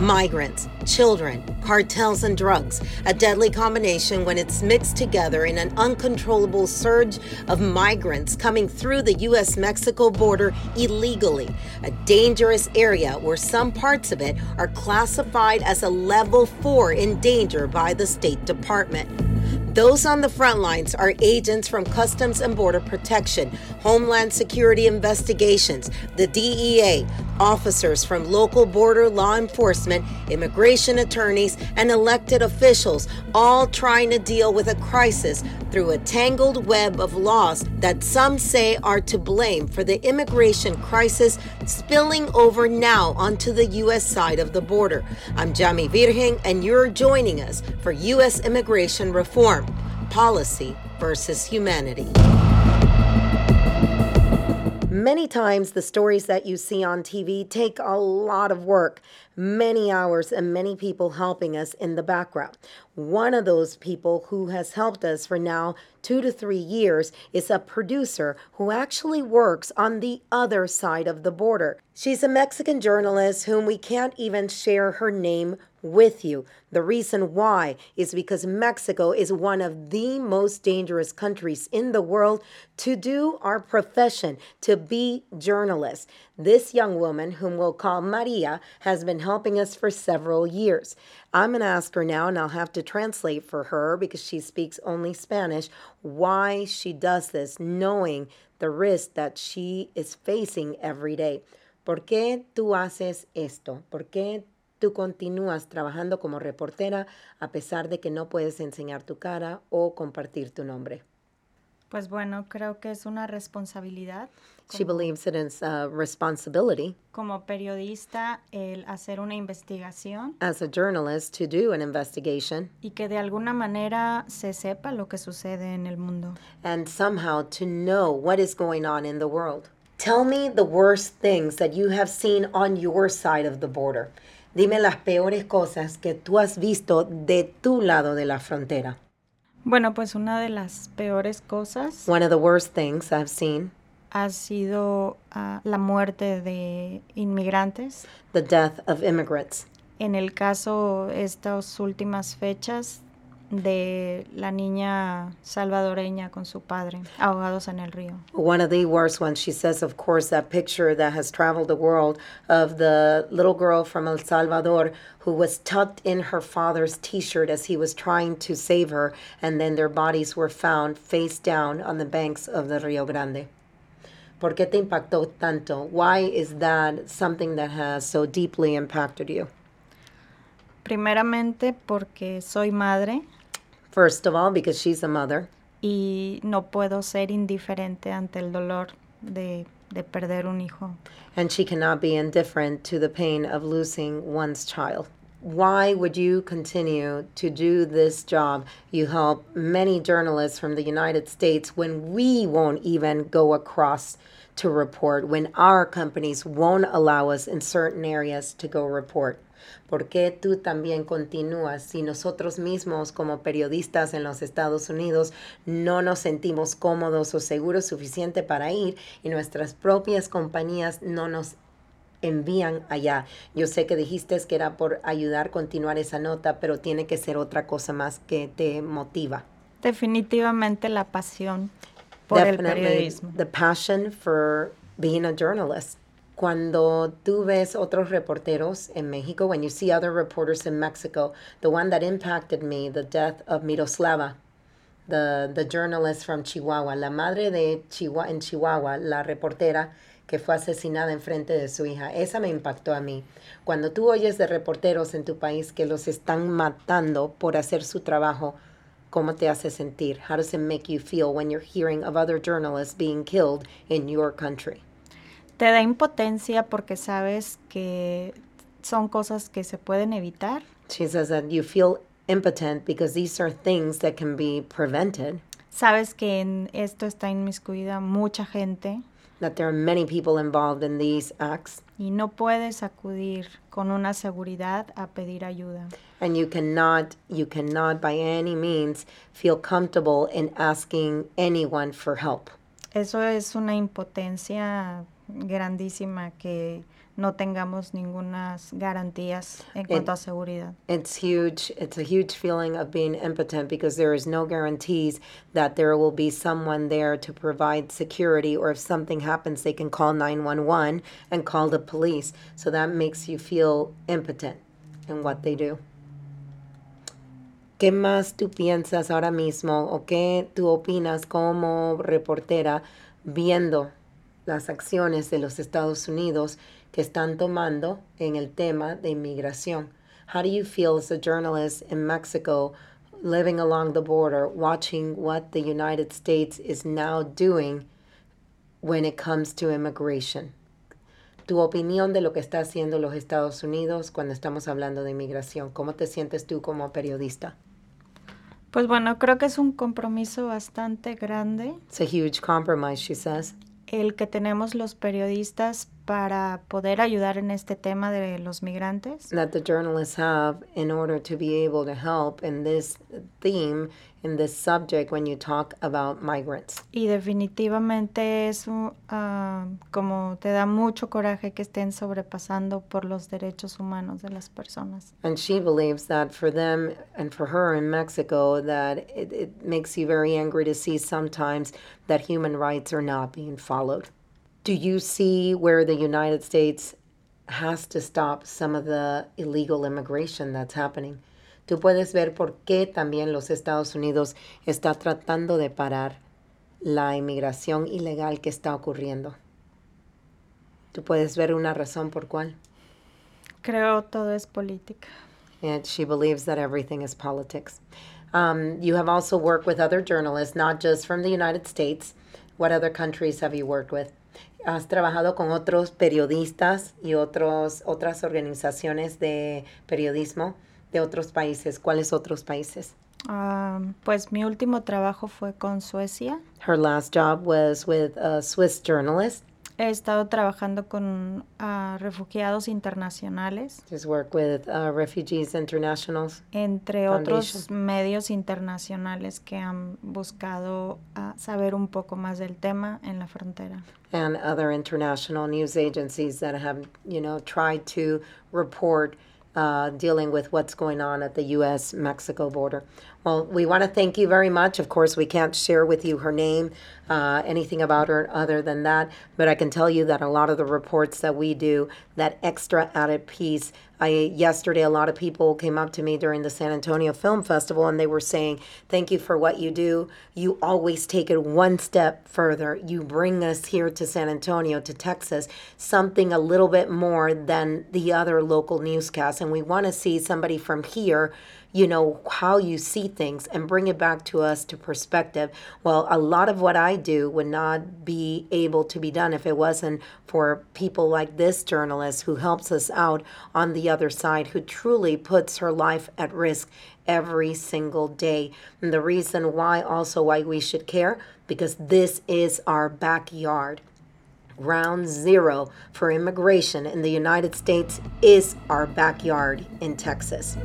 Migrants, children, cartels, and drugs. A deadly combination when it's mixed together in an uncontrollable surge of migrants coming through the U.S. Mexico border illegally. A dangerous area where some parts of it are classified as a level four in danger by the State Department. Those on the front lines are agents from Customs and Border Protection, Homeland Security Investigations, the DEA, officers from local border law enforcement, immigration attorneys, and elected officials, all trying to deal with a crisis through a tangled web of laws that some say are to blame for the immigration crisis spilling over now onto the U.S. side of the border. I'm Jami Virgen, and you're joining us for U.S. immigration reform policy versus humanity. Mm-hmm. Many times, the stories that you see on TV take a lot of work, many hours, and many people helping us in the background. One of those people who has helped us for now two to three years is a producer who actually works on the other side of the border. She's a Mexican journalist whom we can't even share her name with you. The reason why is because Mexico is one of the most dangerous countries in the world to do our profession, to be journalists. This young woman, whom we'll call Maria, has been helping us for several years. I'm going to ask her now, and I'll have to translate for her because she speaks only Spanish, why she does this, knowing the risk that she is facing every day. ¿Por qué tú haces esto? ¿Por qué tú continúas trabajando como reportera a pesar de que no puedes enseñar tu cara o compartir tu nombre? Pues bueno, creo que es una responsabilidad. She believes it is a responsibility Como periodista, el hacer una investigación as a journalist to do an investigation y que de alguna manera se sepa lo que sucede en el mundo. and somehow to know what is going on in the world. Tell me the worst things that you have seen on your side of the border. Dime las peores cosas que tú has visto de tu lado de la frontera. Bueno, pues una de las peores cosas One of the worst things I've seen, ha sido ah, la muerte de inmigrantes. the death of immigrants. En el caso, estas últimas fechas de la niña salvadoreña con su padre, ahogados en el río. One of the worst ones, she says, of course, that picture that has traveled the world of the little girl from El Salvador who was tucked in her father's t shirt as he was trying to save her, and then their bodies were found face down on the banks of the Rio Grande. ¿Por qué te impactó tanto? Why is that something that has so deeply impacted you? Primeramente porque soy madre First of all, because she's a mother, y no puedo ser indiferente ante el dolor de, de perder un hijo. and she cannot be indifferent to the pain of losing one's child. Why would you continue to do this job? You help many journalists from the United States when we won't even go across to report, when our companies won't allow us in certain areas to go report. ¿Por qué tú también continúas si nosotros mismos como periodistas en los Estados Unidos no nos sentimos cómodos o seguros suficiente para ir y nuestras propias compañías no nos envían allá? Yo sé que dijiste que era por ayudar a continuar esa nota, pero tiene que ser otra cosa más que te motiva. Definitivamente la pasión por el Definitely periodismo. the passion for being a journalist. Cuando tú ves otros reporteros en México, when you see other reporters in Mexico, the one that impacted me, the death of Miroslava, the, the journalist from Chihuahua, la madre de Chihuahua, en Chihuahua, la reportera que fue asesinada en frente de su hija. Esa me impactó a mí. Cuando tú oyes de reporteros en tu país que los están matando por hacer su trabajo, ¿cómo te hace sentir? How does it make you feel when you're hearing of other journalists being killed in your country? Te da impotencia porque sabes que son cosas que se pueden evitar. She says that you feel impotent because these are things that can be prevented, Sabes que en esto está inmiscuida mucha gente that there are many people involved in these acts, y no puedes acudir con una seguridad a pedir ayuda. and you cannot you cannot by any means feel comfortable in asking anyone for help. Eso es una impotencia grandísima que no tengamos ninguna garantías en cuanto a seguridad. It's huge. It's a huge feeling of being impotent because there is no guarantees that there will be someone there to provide security or if something happens they can call 911 and call the police. So that makes you feel impotent in what they do. ¿Qué más tú piensas ahora mismo o qué tú opinas como reportera viendo las acciones de los Estados Unidos que están tomando en el tema de inmigración? How do you feel as a journalist in Mexico living along the border, watching what the United States is now doing when it comes to immigration? Tu opinión de lo que está haciendo los Estados Unidos cuando estamos hablando de inmigración. ¿Cómo te sientes tú como periodista? Pues bueno, creo que es un compromiso bastante grande. It's a huge compromise, she says. El que tenemos los periodistas para poder ayudar en este tema de los migrantes. That the journalists have in order to be able to help in this theme, in this subject when you talk about migrants. Y definitivamente es uh, como te da mucho coraje que estén sobrepasando por los derechos humanos de las personas. And she believes that for them and for her in Mexico that it, it makes you very angry to see sometimes that human rights are not being followed. Do you see where the United States has to stop some of the illegal immigration that's happening? Tú puedes ver por qué también los Estados Unidos está tratando de parar la inmigración ilegal que está ocurriendo. Tú puedes ver una razón por cuál. Creo todo es política. And she believes that everything is politics. Um, you have also worked with other journalists, not just from the United States. What other countries have you worked with? Has trabajado con otros periodistas y otros, otras organizaciones de periodismo de otros países. ¿Cuáles otros países? Um, pues mi último trabajo fue con Suecia. Her last job was with a Swiss journalist. He estado trabajando con uh, refugiados internacionales. Just work with uh, Refugees Internationals. Entre otros medios internacionales que han buscado uh, saber un poco más del tema en la frontera. And other international news agencies that have, you know, tried to report uh, dealing with what's going on at the U.S. Mexico border. Well, we want to thank you very much. Of course, we can't share with you her name, uh, anything about her other than that, but I can tell you that a lot of the reports that we do, that extra added piece. I yesterday, a lot of people came up to me during the San Antonio Film Festival, and they were saying, "Thank you for what you do. You always take it one step further. You bring us here to San Antonio, to Texas, something a little bit more than the other local newscasts, and we want to see somebody from here." You know, how you see things and bring it back to us to perspective. Well, a lot of what I do would not be able to be done if it wasn't for people like this journalist who helps us out on the other side, who truly puts her life at risk every single day. And the reason why, also, why we should care, because this is our backyard. Round zero for immigration in the United States is our backyard in Texas.